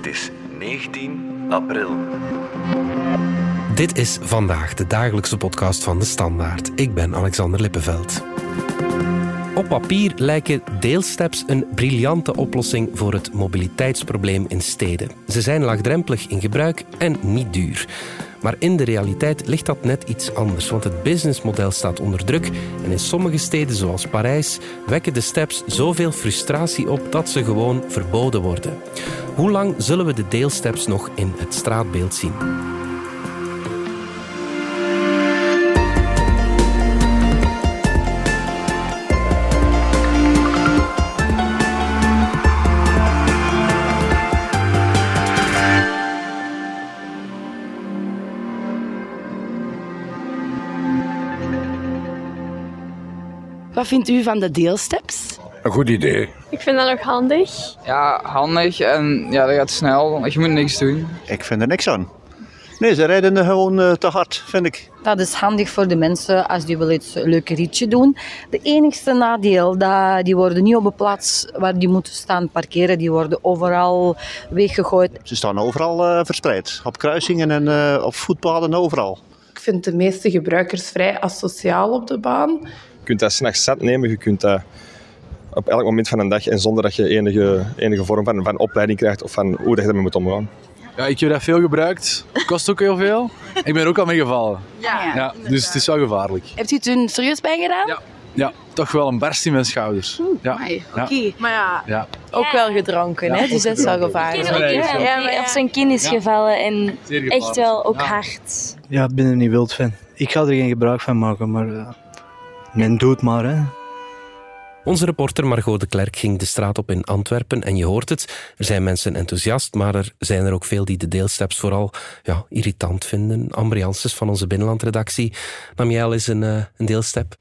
Het is 19 april. Dit is vandaag de dagelijkse podcast van de Standaard. Ik ben Alexander Lippenveld. Op papier lijken deelsteps een briljante oplossing voor het mobiliteitsprobleem in steden. Ze zijn laagdrempelig in gebruik en niet duur. Maar in de realiteit ligt dat net iets anders, want het businessmodel staat onder druk en in sommige steden zoals Parijs wekken de steps zoveel frustratie op dat ze gewoon verboden worden. Hoe lang zullen we de deelsteps nog in het straatbeeld zien? Wat vindt u van de deelsteps? Een goed idee. Ik vind dat nog handig. Ja, handig en ja, dat gaat snel. Je moet niks doen. Ik vind er niks aan. Nee, ze rijden er gewoon eh, te hard, vind ik. Dat is handig voor de mensen als die willen iets een leuk ritje doen. De enigste nadeel, dat die worden niet op de plaats waar die moeten staan parkeren. Die worden overal weggegooid. Ze staan overal eh, verspreid. Op kruisingen en eh, op voetpaden, overal. Ik vind de meeste gebruikers vrij asociaal op de baan. Je kunt dat s'nachts zat nemen, je kunt dat op elk moment van een dag en zonder dat je enige, enige vorm van, van opleiding krijgt of van hoe dat je ermee moet omgaan. Ja, ik heb dat veel gebruikt. Kost ook heel veel. Ik ben er ook al mee gevallen. Ja. Ja, dus het is wel gevaarlijk. Hebt u het toen serieus bij gedaan? Ja. Ja, toch wel een barst in mijn schouders. Ja. Ja. Oké. Maar ja, Ja. ook wel gedronken, hè? dus dat is wel gevaarlijk. Ja, maar of zijn kind is gevallen en echt wel ook Ja. hard. Ja, ik ben er niet wild van. Ik ga er geen gebruik van maken, maar eh, men doet maar. Hè. Onze reporter Margot de Klerk ging de straat op in Antwerpen en je hoort het, er zijn mensen enthousiast, maar er zijn er ook veel die de deelsteps vooral ja, irritant vinden. Amber Janssens van onze binnenlandredactie, nam jij al eens een, eh, een deelstep?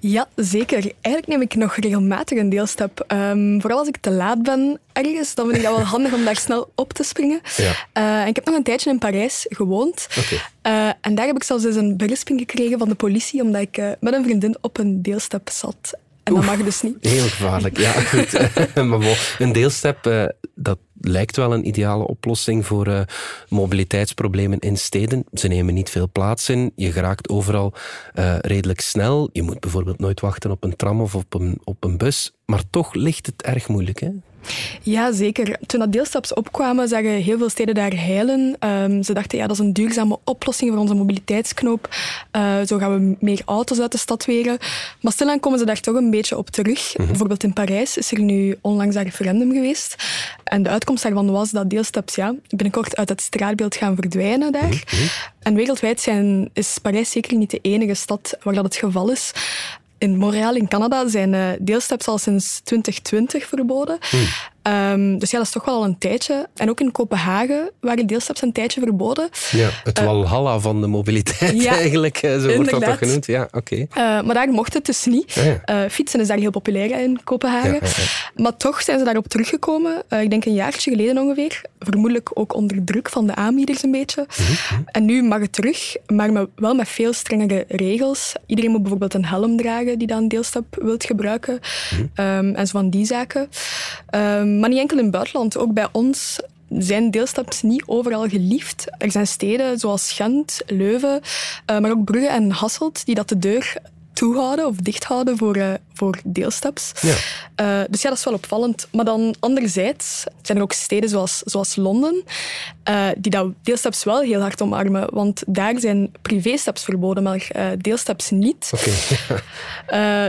Ja, zeker. Eigenlijk neem ik nog regelmatig een deelstap. Ehm, vooral als ik te laat ben ergens, dan vind ik dat wel handig om daar snel op te springen. Ja. Eh, en ik heb nog een tijdje in Parijs gewoond. Oké. Eh, en daar heb ik zelfs eens een berisping gekregen van de politie, omdat ik met een vriendin op een deelstap zat. En dat mag dus niet. Heel gevaarlijk, ja goed. maar bon, een deelstep, eh, dat lijkt wel een ideale oplossing voor eh, mobiliteitsproblemen in steden. Ze nemen niet veel plaats in, je geraakt overal eh, redelijk snel. Je moet bijvoorbeeld nooit wachten op een tram of op een, op een bus. Maar toch ligt het erg moeilijk, hè? Ja, zeker. Toen dat deelstaps opkwamen, zagen heel veel steden daar heilen. Ehm, ze dachten, ja, dat is een duurzame oplossing voor onze mobiliteitsknoop. Eh, zo gaan we meer auto's uit de stad weren. Maar stilaan komen ze daar toch een beetje op terug. Bijvoorbeeld in Parijs is er nu onlangs een referendum geweest. En de uitkomst daarvan was dat deelstaps ja, binnenkort uit het straatbeeld gaan verdwijnen daar. En wereldwijd zijn, is Parijs zeker niet de enige stad waar dat het geval is. In Montreal in Canada zijn eh, deelstaps al sinds 2020 verboden. Ehm, dus ja, dat is toch wel al een tijdje. En ook in Kopenhagen waren deelstaps een tijdje verboden. Ja, het walhalla van de mobiliteit ja, eigenlijk, eh, zo wordt dat toch genoemd. Ja, oké. Eh, maar daar mocht het dus niet. Ja. Eh, fietsen is daar heel populair in Kopenhagen. Ja. Maar toch zijn ze daarop teruggekomen. Eh, ik denk een jaartje geleden ongeveer. Vermoedelijk ook onder druk van de aanbieders een beetje. Mhm, En nu mag het terug, maar met- wel met veel strengere regels. Iedereen moet bijvoorbeeld een helm dragen die dan deelstap wilt gebruiken. Mhm. Ehm, en zo van die zaken. Ehm, maar niet enkel in het buitenland. Ook bij ons zijn deelstaps niet overal geliefd. Er zijn steden zoals Gent, Leuven, eh, maar ook Brugge en Hasselt die dat de deur toehouden of dicht houden voor, eh, voor deelstaps. Ja. Eh, dus ja, dat is wel opvallend. Maar dan anderzijds zijn er ook steden zoals, zoals Londen eh, die dat deelstaps wel heel hard omarmen. Want daar zijn privéstaps verboden, maar deelstaps niet.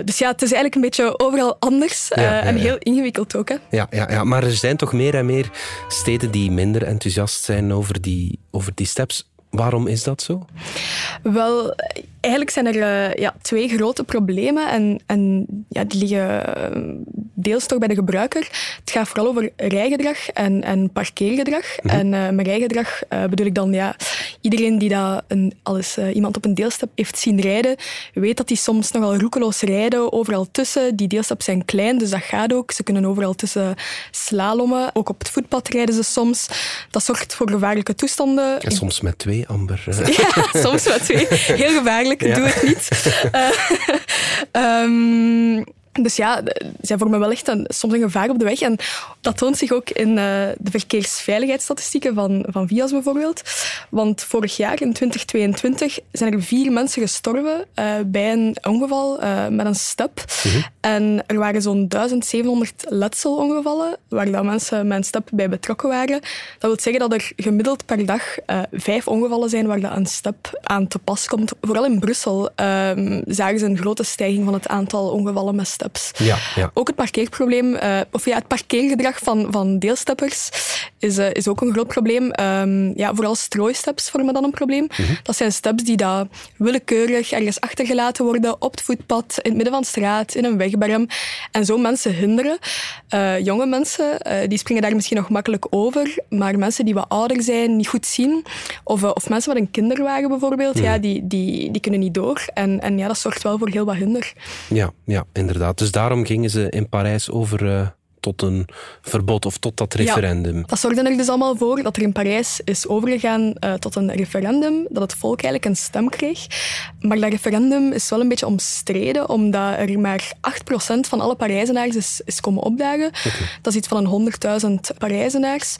Dus ja, het is eigenlijk een beetje overal anders Ja, ja, en heel ingewikkeld ook. Hè. Ja, ja, ja, maar er zijn toch meer en meer steden die minder enthousiast zijn over die, over die steps. Waarom is dat zo? Wel, eigenlijk zijn er eh, ja, twee grote problemen en, en ja, die liggen eh, deels toch bij de gebruiker. Het gaat vooral over rijgedrag en, en parkeergedrag. En eh, met rijgedrag bedoel ik dan ja, iedereen die dat een, al eens eh, iemand op een deelstap heeft zien rijden, weet dat die soms nogal roekeloos rijden, overal tussen. Die deelstaps zijn klein, dus dat gaat ook. Ze kunnen overal tussen slalommen. Ook op het voetpad rijden ze soms. Dat zorgt voor gevaarlijke toestanden. En soms met twee, Amber. Ja, soms met twee. Heel gevaarlijk, Ja. doe het niet. Ehm, Dus ja, zij vormen wel echt een, soms een gevaar op de weg. En dat toont zich ook in uh, de verkeersveiligheidsstatistieken van, van VIAS bijvoorbeeld. Want vorig jaar, in 2022, zijn er vier mensen gestorven uh, bij een ongeval uh, met een step. Mm-hmm. En er waren zo'n 1700 letselongevallen, waar dat mensen met een step bij betrokken waren. Dat wil zeggen dat er gemiddeld per dag vijf ongevallen zijn waar dat een step aan te pas komt. Vooral in Brussel ehm, zagen ze een grote stijging van het aantal ongevallen met step. Ja, ja. Ook het parkeerprobleem, uh, of ja, het parkeergedrag van, van deelsteppers is, uh, is ook een groot probleem. Um, ja, vooral strooisteps vormen dan een probleem. Mm -hmm. Dat zijn steps die daar willekeurig ergens achtergelaten worden op het voetpad, in het midden van de straat, in een wegberm. En zo mensen hinderen. Uh, jonge mensen, die springen daar misschien nog makkelijk over, maar mensen die wat ouder zijn, niet goed zien, of, of mensen met een kinderwagen bijvoorbeeld, mm ja, die, die, die kunnen niet door. En, en ja, dat zorgt wel voor heel wat hinder. Ja, ja inderdaad. Dus daarom gingen ze in Parijs over uh, tot een verbod of tot dat referendum. Ja, dat zorgde er dus allemaal voor dat er in Parijs is overgegaan uh, tot een referendum, dat het volk eigenlijk een stem kreeg. Maar dat referendum is wel een beetje omstreden, omdat er maar 8% van alle Parijzenaars is, is komen opdagen. Okay. Dat is iets van een 100.000 Parijzenaars.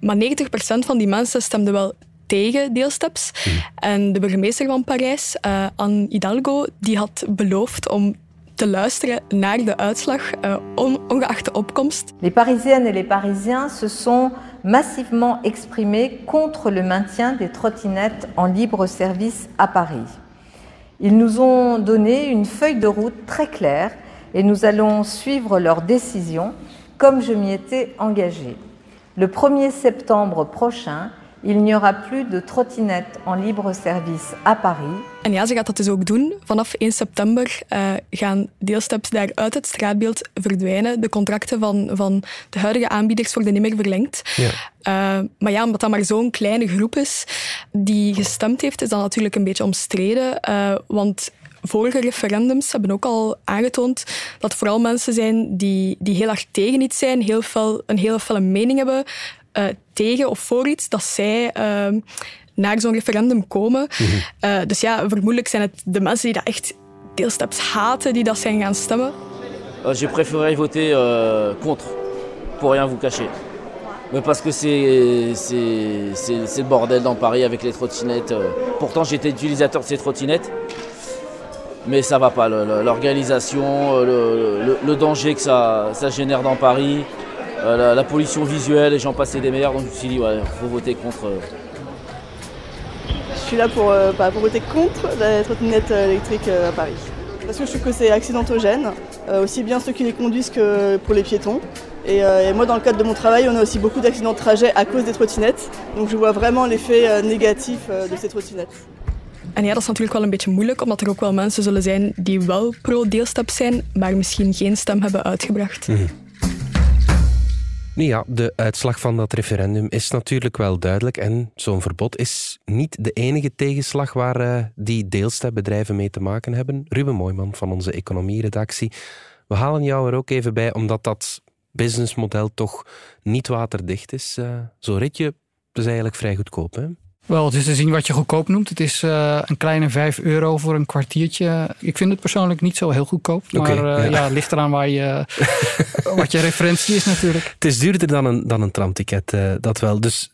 Maar 90% van die mensen stemden wel tegen deelsteps. Mm. En de burgemeester van Parijs, uh, Anne Hidalgo, die had beloofd om opkomst. Les Parisiennes et les Parisiens se sont massivement exprimés contre le maintien des trottinettes en libre service à Paris. Ils nous ont donné une feuille de route très claire et nous allons suivre leurs décisions comme je m'y étais engagée. Le 1er septembre prochain, il n'y aura plus de trottinettes en libre service à Paris. En ja, ze gaat dat dus ook doen. Vanaf 1 september uh, gaan deelsteps daar uit het straatbeeld verdwijnen. De contracten van, van de huidige aanbieders worden niet meer verlengd. Ja. Uh, maar ja, omdat dat maar zo'n kleine groep is die gestemd heeft, is dat natuurlijk een beetje omstreden. Uh, want vorige referendums hebben ook al aangetoond dat vooral mensen zijn die, die heel erg tegen iets zijn, heel fel, een heel felle mening hebben, uh, tegen of voor iets, dat zij uh, naar zo'n referendum komen. Mm -hmm. uh, dus ja, vermoedelijk zijn het de mensen die dat echt deelsteps haten, die dat zijn gaan stemmen. J'ai préféré voter euh, contre, pour rien vous cacher. Mais parce que c'est le bordel dans Paris avec les trottinettes. Pourtant, j'étais utilisateur de ces trottinettes. Mais ça va pas, l'organisation, le, le, le, danger que ça, ça génère dans Paris. Euh, la, la, pollution visuelle et j'en passais des meilleurs. Donc je me suis dit, ouais, faut voter contre. Je suis là pour, euh, bah, pour voter contre la trottinette électrique euh, à Paris. Parce que je trouve que c'est accidentogène, euh, aussi bien ceux qui les conduisent que pour les piétons. Et, et, moi, dans le cadre de mon travail, on a aussi beaucoup d'accidents de trajet à cause des trottinettes. Donc je vois vraiment l'effet négatif de ces trottinettes. En ja, dat is natuurlijk wel een beetje moeilijk, omdat er ook wel mensen zullen zijn die wel pro-deelstap zijn, maar misschien geen stem hebben uitgebracht. Mm -hmm. Nu ja, de uitslag van dat referendum is natuurlijk wel duidelijk. En zo'n verbod is niet de enige tegenslag waar uh, die deelstepbedrijven mee te maken hebben. Ruben Mooiman van onze economieredactie. We halen jou er ook even bij, omdat dat businessmodel toch niet waterdicht is. Uh, Zo'n ritje is eigenlijk vrij goedkoop, hè? Wel, het is te zien wat je goedkoop noemt. Het is uh, een kleine 5 euro voor een kwartiertje. Ik vind het persoonlijk niet zo heel goedkoop. Maar okay, uh, ja. ja, het ligt eraan waar je, wat je referentie is natuurlijk. Het is duurder dan een, dan een tramticket, uh, dat wel. Dus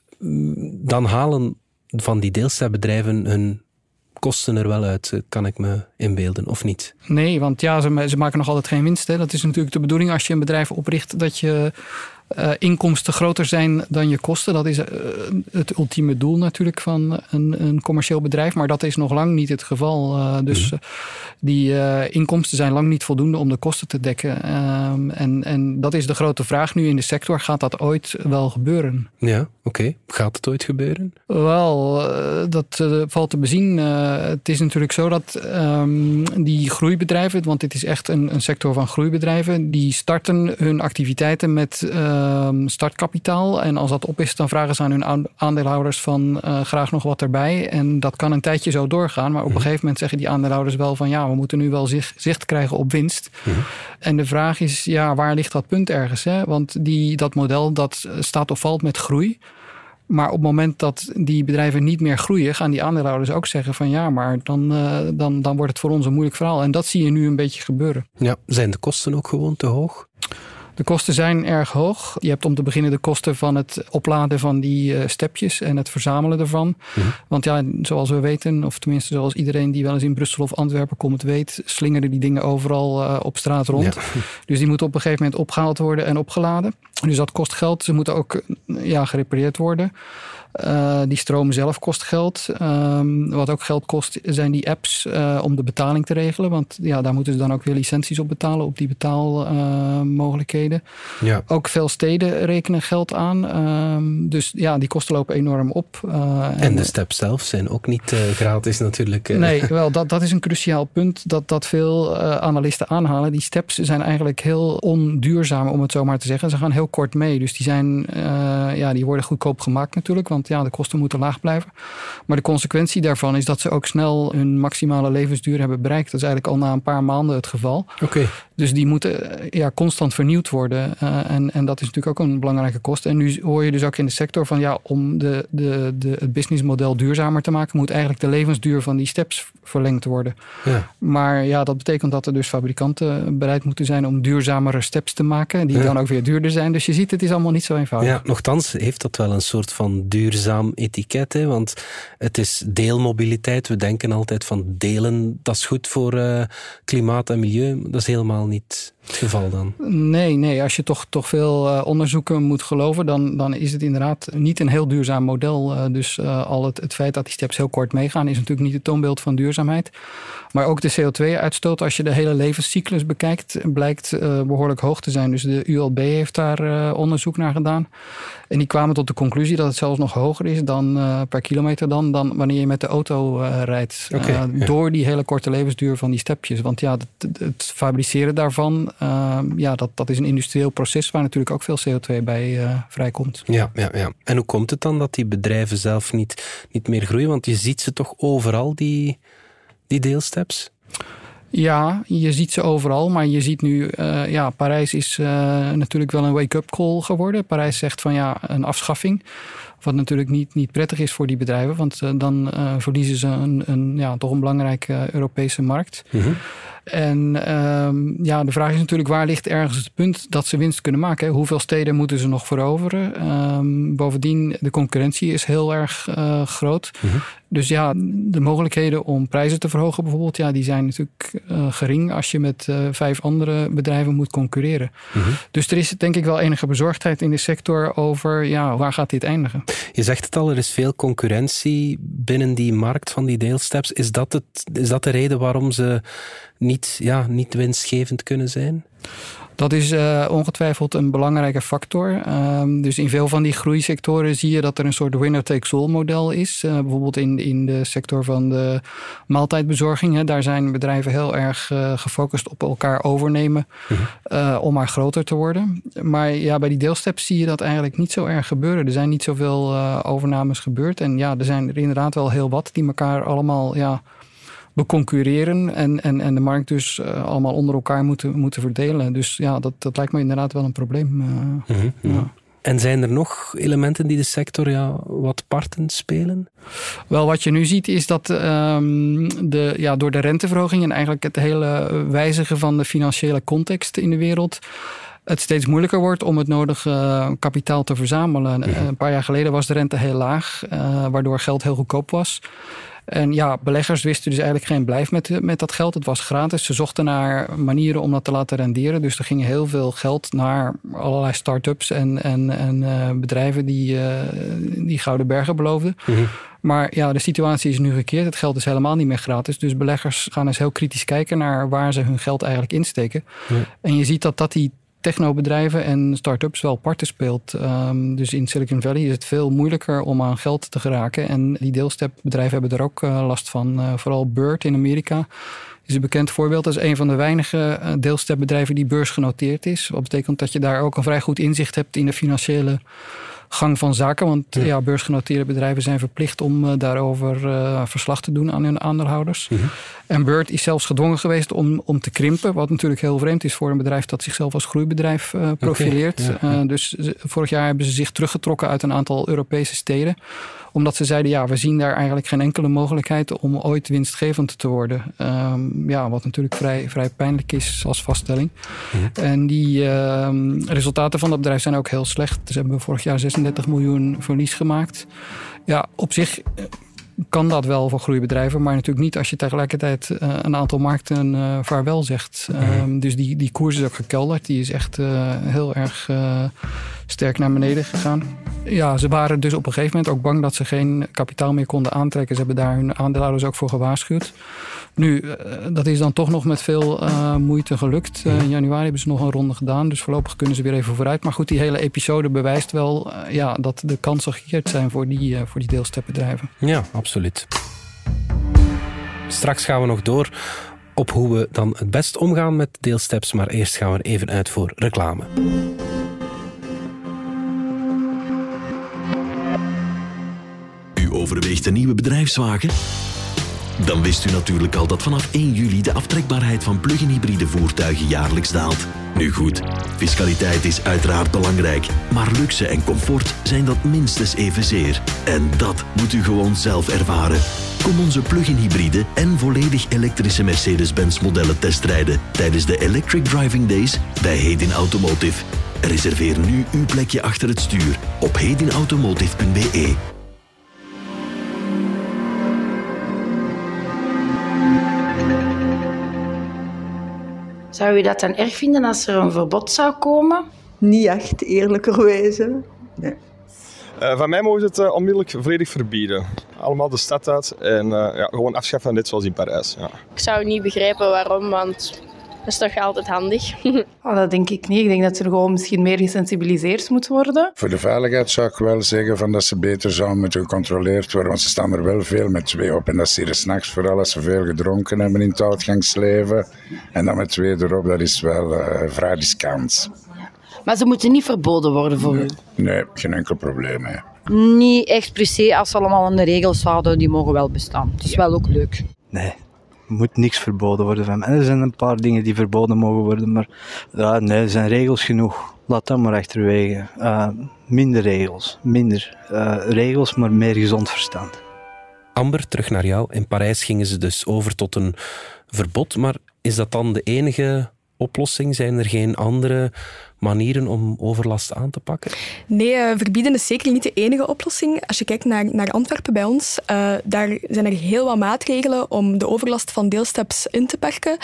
dan halen van die deelstepbedrijven hun kosten er wel uit, kan ik me inbeelden, of niet? Nee, want ja, ze, ze maken nog altijd geen winst. Hè. Dat is natuurlijk de bedoeling als je een bedrijf opricht dat je uh, inkomsten groter zijn dan je kosten. Dat is uh, het ultieme doel natuurlijk van een, een, commercieel bedrijf. Maar dat is nog lang niet het geval. Uh, dus mm-hmm. die inkomsten zijn lang niet voldoende om de kosten te dekken. Ehm, en, en dat is de grote vraag nu in de sector. Gaat dat ooit wel gebeuren? Ja, oké. Okay. Gaat het ooit gebeuren? Wel, dat valt te bezien. het is natuurlijk zo dat um, die groeibedrijven, want dit is echt een, een sector van groeibedrijven, die starten hun activiteiten met startkapitaal. En als dat op is, dan vragen ze aan hun aandeelhouders van uh, graag nog wat erbij. En dat kan een tijdje zo doorgaan. Maar op een gegeven moment zeggen die aandeelhouders wel van ja, we moeten nu wel zicht, zicht krijgen op winst. En de vraag is, ja, waar ligt dat punt ergens? Hè? Want die, dat model dat staat of valt met groei. Maar op het moment dat die bedrijven niet meer groeien, gaan die aandeelhouders ook zeggen van ja, maar dan, uh, dan, dan wordt het voor ons een moeilijk verhaal. En dat zie je nu een beetje gebeuren. Ja, zijn de kosten ook gewoon te hoog? De kosten zijn erg hoog. Je hebt om te beginnen de kosten van het opladen van die uh, stepjes en het verzamelen ervan. Mhm. Want ja, zoals we weten, of tenminste zoals iedereen die wel eens in Brussel of Antwerpen komt weet, slingeren die dingen overal uh, op straat rond. Ja. Dus die moeten op een gegeven moment opgehaald worden en opgeladen. Dus dat kost geld. Ze moeten ook ja, gerepareerd worden. Uh, die stroom zelf kost geld. Um, wat ook geld kost zijn die apps uh, om de betaling te regelen. Want ja, daar moeten ze dan ook weer licenties op betalen, op die betaalmogelijkheden. Uh, ja. Ook veel steden rekenen geld aan. Um, dus ja, die kosten lopen enorm op. En, en, de steps zelf zijn ook niet gratis natuurlijk. Nee, wel, dat, dat is een cruciaal punt dat, dat veel analisten aanhalen. Die steps zijn eigenlijk heel onduurzaam, om het zo maar te zeggen. Ze gaan heel kort mee. Dus die, zijn, ja, die worden goedkoop gemaakt natuurlijk. Want ja, de kosten moeten laag blijven. Maar de consequentie daarvan is dat ze ook snel hun maximale levensduur hebben bereikt. Dat is eigenlijk al na een paar maanden het geval. Oké. Dus die moeten ja, constant vernieuwd worden. Uh, en, en dat is natuurlijk ook een belangrijke kost. En nu hoor je dus ook in de sector van ja, om de, de, de, het businessmodel duurzamer te maken, moet eigenlijk de levensduur van die steps verlengd worden. Ja. Maar ja, dat betekent dat er dus fabrikanten bereid moeten zijn om duurzamere steps te maken, die Ja. dan ook weer duurder zijn. Dus je ziet, het is allemaal niet zo eenvoudig. Ja, nochtans heeft dat wel een soort van duurzaam etiket. Hè? Want het is deelmobiliteit. We denken altijd van delen, dat is goed voor uh, klimaat en milieu. Dat is helemaal niet geval dan. Nee, nee. Als je toch, toch veel uh, onderzoeken moet geloven, dan, dan is het inderdaad niet een heel duurzaam model. Uh, dus uh, al het, het feit dat die steps heel kort meegaan, is natuurlijk niet het toonbeeld van duurzaamheid. Maar ook de CO2-uitstoot, als je de hele levenscyclus bekijkt, blijkt behoorlijk hoog te zijn. Dus de ULB heeft daar onderzoek naar gedaan. En die kwamen tot de conclusie dat het zelfs nog hoger is dan per kilometer dan, dan wanneer je met de auto rijdt. Okay, ja. Door die hele korte levensduur van die stepjes. Want ja, het, het fabriceren daarvan ja, dat, dat is een industrieel proces waar natuurlijk ook veel CO2 bij uh, vrijkomt. Ja, ja, ja. En hoe komt het dan dat die bedrijven zelf niet, niet meer groeien? Want je ziet ze toch overal, die, die deelsteps? Ja, je ziet ze overal, maar je ziet nu, uh, ja, Parijs is uh, natuurlijk wel een wake-up call geworden. Parijs zegt van ja, een afschaffing. Wat natuurlijk niet, niet prettig is voor die bedrijven, want uh, dan verliezen ze een, een, ja, toch een belangrijke Europese markt. Mm -hmm. En um, ja, de vraag is natuurlijk waar ligt ergens het punt dat ze winst kunnen maken? Hè? Hoeveel steden moeten ze nog veroveren? Um, bovendien, de concurrentie is heel erg uh, groot. -hmm. Dus ja, de mogelijkheden om prijzen te verhogen bijvoorbeeld, ja, die zijn natuurlijk uh, gering als je met uh, vijf andere bedrijven moet concurreren. -hmm. Dus er is denk ik wel enige bezorgdheid in de sector over, ja, waar gaat dit eindigen? Je zegt het al, er is veel concurrentie binnen die markt van die deelsteps. Is dat, het, is dat de reden waarom ze niet, ja, niet winstgevend kunnen zijn? Dat is uh, ongetwijfeld een belangrijke factor. Um, dus in veel van die groeisectoren zie je dat er een soort winner-takes-all model is. Uh, bijvoorbeeld in, in de sector van de maaltijdbezorging. Hè, daar zijn bedrijven heel erg uh, gefocust op elkaar overnemen -hmm. om maar groter te worden. Maar ja, bij die deelsteps zie je dat eigenlijk niet zo erg gebeuren. Er zijn niet zoveel overnames gebeurd. En ja, er zijn er inderdaad wel heel wat die elkaar allemaal... Ja, beconcurreren en, en, en de markt dus uh, allemaal onder elkaar moeten, moeten verdelen. Dus ja, dat, dat lijkt me inderdaad wel een probleem. Uh, mm -hmm. ja. En zijn er nog elementen die de sector ja, wat parten spelen? Wel, wat je nu ziet is dat um, de, ja, door de renteverhoging en eigenlijk het hele wijzigen van de financiële context in de wereld het steeds moeilijker wordt om het nodige uh, kapitaal te verzamelen. Mhm. Een paar jaar geleden was de rente heel laag, uh, waardoor geld heel goedkoop was. En ja, beleggers wisten dus eigenlijk geen blijf met, met dat geld. Het was gratis. Ze zochten naar manieren om dat te laten renderen. Dus er ging heel veel geld naar allerlei start-ups en, en, en uh, bedrijven die, uh, die gouden bergen beloofden. Mm -hmm. Maar ja, de situatie is nu gekeerd. Het geld is helemaal niet meer gratis. Dus beleggers gaan eens heel kritisch kijken naar waar ze hun geld eigenlijk insteken. Ja. En je ziet dat dat die technobedrijven en start-ups wel parten speelt. Um, dus in Silicon Valley is het veel moeilijker om aan geld te geraken. En die deelstepbedrijven hebben er ook uh, last van. Uh, vooral Bird in Amerika is een bekend voorbeeld. Dat is een van de weinige uh, deelstepbedrijven die beursgenoteerd is. Wat betekent dat je daar ook een vrij goed inzicht hebt in de financiële gang van zaken. Want ja. beursgenoteerde bedrijven zijn verplicht om daarover verslag te doen aan hun aandeelhouders. Mhm. En Bird is zelfs gedwongen geweest om, om te krimpen. Wat natuurlijk heel vreemd is voor een bedrijf dat zichzelf als groeibedrijf profileert. dus vorig jaar hebben ze zich teruggetrokken uit een aantal Europese steden omdat ze zeiden, ja, we zien daar eigenlijk geen enkele mogelijkheid om ooit winstgevend te worden. Um, ja, wat natuurlijk vrij, vrij pijnlijk is als vaststelling. Mhm. En die um, resultaten van dat bedrijf zijn ook heel slecht. Ze hebben vorig jaar 36 miljoen verlies gemaakt. Ja, op zich kan dat wel voor groeibedrijven, maar natuurlijk niet als je tegelijkertijd uh, een aantal markten uh, vaarwel zegt. Um, dus die, die koers is ook gekelderd. Die is echt uh, heel erg sterk naar beneden gegaan. Ja, ze waren dus op een gegeven moment ook bang dat ze geen kapitaal meer konden aantrekken. Ze hebben daar hun aandeelhouders ook voor gewaarschuwd. Nu, eh, dat is dan toch nog met veel uh, moeite gelukt. Uh, in januari hebben ze nog een ronde gedaan, dus voorlopig kunnen ze weer even vooruit. Maar goed, die hele episode bewijst wel ja, dat de kansen gekeerd zijn voor die, voor die deelstepbedrijven. Ja, absoluut. Straks gaan we nog door op hoe we dan het best omgaan met deelsteps, maar eerst gaan we even uit voor reclame. Overweegt een nieuwe bedrijfswagen? Dan wist u natuurlijk al dat vanaf 1 juli de aftrekbaarheid van plug-in hybride voertuigen jaarlijks daalt. Nu goed, fiscaliteit is uiteraard belangrijk, maar luxe en comfort zijn dat minstens evenzeer. En dat moet u gewoon zelf ervaren. Kom onze plug-in hybride en volledig elektrische Mercedes-Benz modellen testrijden tijdens de Electric Driving Days bij Hedin Automotive. Reserveer nu uw plekje achter het stuur op hedinautomotive.be. Zou je dat dan erg vinden als er een verbod zou komen? Niet echt, eerlijkerwijze. Nee. Uh, van mij mogen ze het uh, onmiddellijk volledig verbieden. Allemaal de stad uit en uh, ja, gewoon afschaffen, net zoals in Parijs. Ja. Ik zou niet begrijpen waarom, want dat is toch altijd handig? Oh, dat denk ik niet. Ik denk dat er gewoon misschien meer gesensibiliseerd moet worden. Voor de veiligheid zou ik wel zeggen van dat ze beter zouden moeten gecontroleerd worden. Want ze staan er wel veel met twee op. En dat zie je s'nachts vooral als ze veel gedronken hebben in het uitgangsleven. En dan met twee erop, dat is wel uh, vrij riskant. Maar ze moeten niet verboden worden voor nee. u? Nee, geen enkel probleem. Hè. Niet expliciet als ze allemaal aan de regels houden, die mogen wel bestaan. Het is wel ook leuk. Nee, moet niks verboden worden van mij. Er zijn een paar dingen die verboden mogen worden, maar ja, nee, er zijn regels genoeg. Laat dat maar achterwege. Uh, minder regels, minder uh, regels, maar meer gezond verstand. Amber, terug naar jou. In Parijs gingen ze dus over tot een verbod, maar is dat dan de enige oplossing? Zijn er geen andere manieren om overlast aan te pakken? Nee, uh, verbieden is zeker niet de enige oplossing. Als je kijkt naar, naar Antwerpen bij ons, uh, daar zijn er heel wat maatregelen om de overlast van deelsteps in te perken.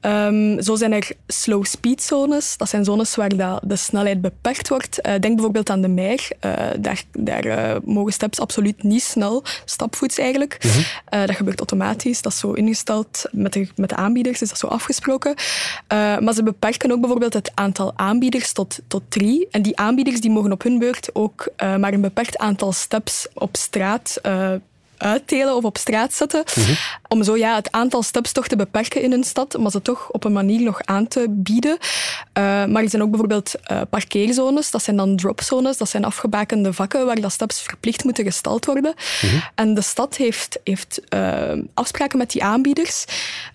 Um, zo zijn er slow speed zones. Dat zijn zones waar de, de snelheid beperkt wordt. Uh, denk bijvoorbeeld aan de Meir. daar daar mogen steps absoluut niet snel, stapvoets eigenlijk. Mm -hmm. dat gebeurt automatisch. Dat is zo ingesteld met de, met de aanbieders, is dat zo afgesproken. maar ze beperken ook bijvoorbeeld het aantal aanbieders tot, tot drie. En die aanbieders die mogen op hun beurt ook uh, maar een beperkt aantal steps op straat uh, uitdelen of op straat zetten. -hmm. Om zo ja, het aantal steps toch te beperken in een stad, maar ze toch op een manier nog aan te bieden. Uh, maar er zijn ook bijvoorbeeld uh, parkeerzones, dat zijn dan dropzones, dat zijn afgebakende vakken waar dat steps verplicht moeten gestald worden. Mm -hmm. En de stad heeft, heeft uh, afspraken met die aanbieders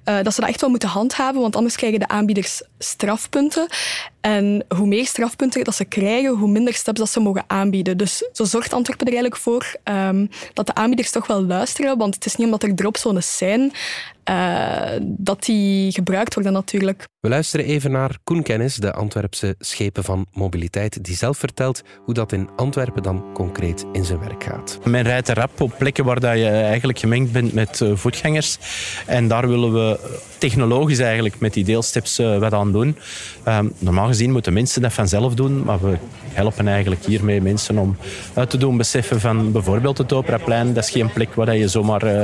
dat ze dat echt wel moeten handhaven, want anders krijgen de aanbieders strafpunten. En hoe meer strafpunten dat ze krijgen, hoe minder steps dat ze mogen aanbieden. Dus zo zorgt Antwerpen er eigenlijk voor um, dat de aanbieders toch wel luisteren, want het is niet omdat er dropzones zijn in. Uh, dat die gebruikt worden natuurlijk. We luisteren even naar Koen Kennis, de Antwerpse schepen van mobiliteit, die zelf vertelt hoe dat in Antwerpen dan concreet in zijn werk gaat. Men rijdt rap op plekken waar dat je eigenlijk gemengd bent met uh, voetgangers. En daar willen we technologisch eigenlijk met die deelsteps uh, wat aan doen. Um, normaal gezien moeten mensen dat vanzelf doen, maar we helpen eigenlijk hiermee mensen om uit te doen beseffen van bijvoorbeeld het Operaplein. Dat is geen plek waar je zomaar uh,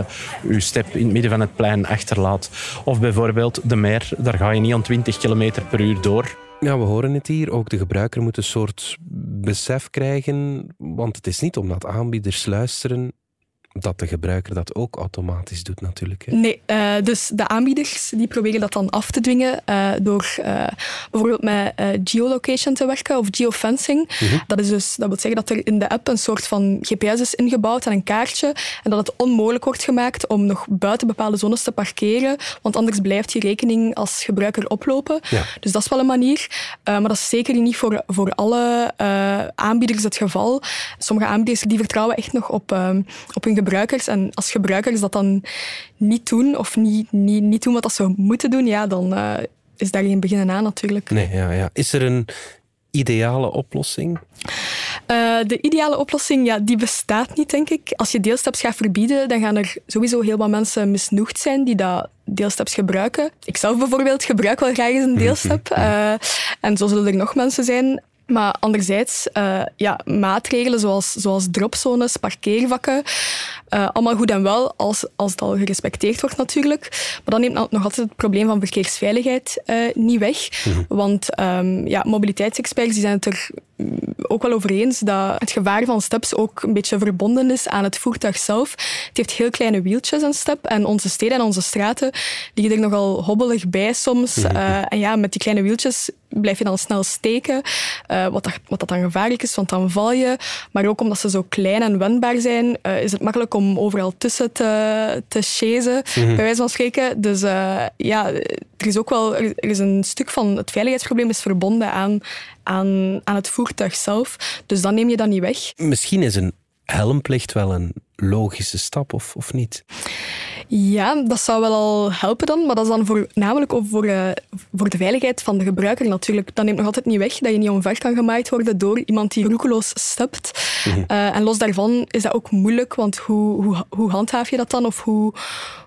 je step in het midden van het plein achterlaat. Of bijvoorbeeld de meer, daar ga je niet aan 20 km per uur door. Ja, we horen het hier. Ook de gebruiker moet een soort besef krijgen. Want het is niet omdat aanbieders luisteren dat de gebruiker dat ook automatisch doet natuurlijk. Hè? Nee, uh, dus de aanbieders die proberen dat dan af te dwingen uh, door uh, bijvoorbeeld met geolocation te werken of geofencing. -hmm. Dat, is dus, dat wil zeggen dat er in de app een soort van GPS is ingebouwd en een kaartje en dat het onmogelijk wordt gemaakt om nog buiten bepaalde zones te parkeren, want anders blijft je rekening als gebruiker oplopen. Ja. Dus dat is wel een manier, maar dat is zeker niet voor, voor alle aanbieders het geval. Sommige aanbieders die vertrouwen echt nog op, op hun gebruikers en als gebruikers dat dan niet doen of niet, niet, niet doen wat ze moeten doen, ja, dan uh, is daar geen begin aan natuurlijk. Nee, ja, ja. Is er een ideale oplossing? Uh, de ideale oplossing, ja, die bestaat niet, denk ik. Als je deelstaps gaat verbieden, dan gaan er sowieso heel wat mensen misnoegd zijn die dat deelstaps gebruiken. Ik zelf bijvoorbeeld gebruik wel graag eens een deelstap. Uh, en zo zullen er nog mensen zijn. Maar anderzijds, uh, ja, maatregelen zoals, zoals dropzones, parkeervakken, uh, allemaal goed en wel als, als het al gerespecteerd wordt natuurlijk. Maar dan neemt nog altijd het probleem van verkeersveiligheid uh, niet weg. Mm -hmm. Want um, ja, mobiliteitsexperts die zijn het er ook wel over eens dat het gevaar van steps ook een beetje verbonden is aan het voertuig zelf. Het heeft heel kleine wieltjes, een step. En onze steden en onze straten liggen er nogal hobbelig bij soms. Mm -hmm. uh, en ja, met die kleine wieltjes blijf je dan snel steken. Uh, wat, dat, wat dat dan gevaarlijk is, want dan val je. Maar ook omdat ze zo klein en wendbaar zijn, uh, is het makkelijk om overal tussen te, te chasen, mm -hmm. bij wijze van spreken. Dus uh, ja, er is ook wel er is een stuk van het veiligheidsprobleem is verbonden aan, aan, aan het voertuig zelf. Dus dan neem je dat niet weg. Misschien is een helmplicht wel een logische stap, of, of niet? Ja, dat zou wel al helpen dan, maar dat is dan voornamelijk voor, uh, voor de veiligheid van de gebruiker natuurlijk. Dat neemt nog altijd niet weg dat je niet omver kan gemaaid worden door iemand die roekeloos stapt. Mm -hmm. uh, en los daarvan is dat ook moeilijk, want hoe, hoe, hoe handhaaf je dat dan? Of hoe,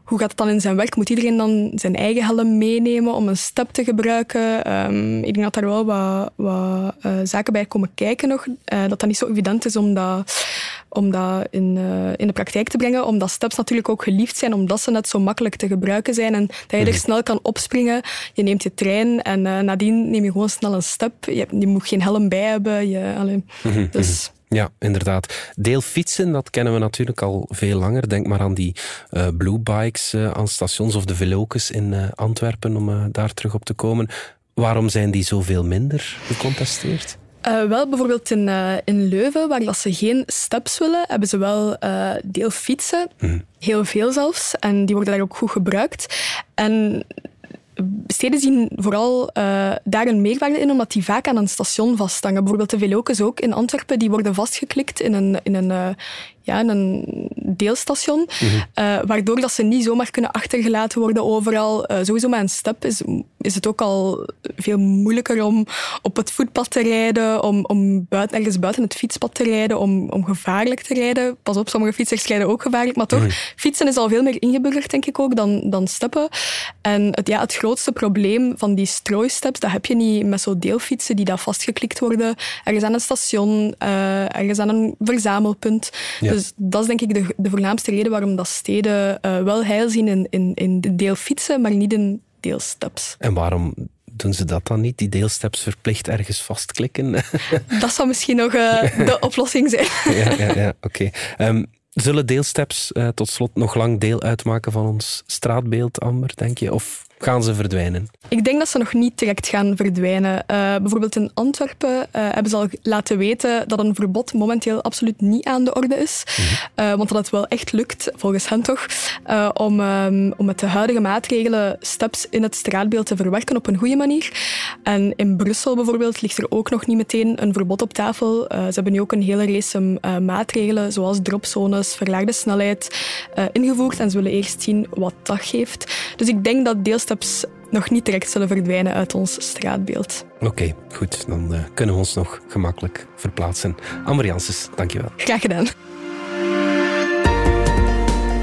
hoe gaat het dan in zijn werk? Moet iedereen dan zijn eigen helm meenemen om een step te gebruiken? Um, ik denk dat daar wel wat, wat uh, zaken bij komen kijken nog. Uh, dat dat niet zo evident is om dat, om dat in, uh, in de praktijk te brengen. Omdat steps natuurlijk ook geliefd zijn, omdat ze net zo makkelijk te gebruiken zijn. En dat je er snel kan opspringen. Je neemt je trein en nadien neem je gewoon snel een step. Je, je moet geen helm bij hebben. Je, allee, dus... Ja, inderdaad. Deelfietsen, dat kennen we natuurlijk al veel langer. Denk maar aan die uh, blue bikes uh, aan stations of de velokes in uh, Antwerpen, om daar terug op te komen. Waarom zijn die zoveel minder gecontesteerd? Uh, wel, bijvoorbeeld in, uh, in Leuven, waar dat ze geen steps willen, hebben ze wel uh, deelfietsen. Mm. Heel veel zelfs. En die worden daar ook goed gebruikt. En steden zien vooral uh, daar een meerwaarde in, omdat die vaak aan een station vasthangen. Bijvoorbeeld de Velokes ook in Antwerpen, die worden vastgeklikt in een, in een, uh, ja, een deelstation, mm-hmm. uh, waardoor dat ze niet zomaar kunnen achtergelaten worden overal. sowieso met een step is, is het ook al veel moeilijker om op het voetpad te rijden, om, om buiten, ergens buiten het fietspad te rijden, om, om gevaarlijk te rijden. Pas op, sommige fietsers rijden ook gevaarlijk, maar toch, mm-hmm. fietsen is al veel meer ingeburgerd, denk ik ook, dan, dan steppen. En het, ja, het grootste probleem van die strooisteps, dat heb je niet met zo deelfietsen die daar vastgeklikt worden, ergens aan een station, uh, ergens aan een verzamelpunt. Ja. Dus dat is denk ik de, de voornaamste reden waarom dat steden uh, wel heil zien in, in, in de deelfietsen, maar niet in deelsteps. En waarom doen ze dat dan niet? Die deelsteps verplicht ergens vastklikken? dat zou misschien nog uh, de oplossing zijn. ja, ja, ja oké. Okay. Um, zullen deelsteps uh, tot slot nog lang deel uitmaken van ons straatbeeld, Amber, denk je? Of gaan ze verdwijnen? Ik denk dat ze nog niet direct gaan verdwijnen. Uh, bijvoorbeeld in Antwerpen uh, hebben ze al laten weten dat een verbod momenteel absoluut niet aan de orde is. Uh, want dat het wel echt lukt, volgens hen toch, om, um, om met de huidige maatregelen steps in het straatbeeld te verwerken op een goede manier. En in Brussel bijvoorbeeld ligt er ook nog niet meteen een verbod op tafel. ze hebben nu ook een hele race maatregelen, zoals dropzones, verlaagde snelheid, ingevoerd. En ze willen eerst zien wat dat geeft. Dus ik denk dat deels steps nog niet direct zullen verdwijnen uit ons straatbeeld. Oké, okay, goed. Dan uh, kunnen we ons nog gemakkelijk verplaatsen. Amber Janssens, dankjewel. Graag gedaan.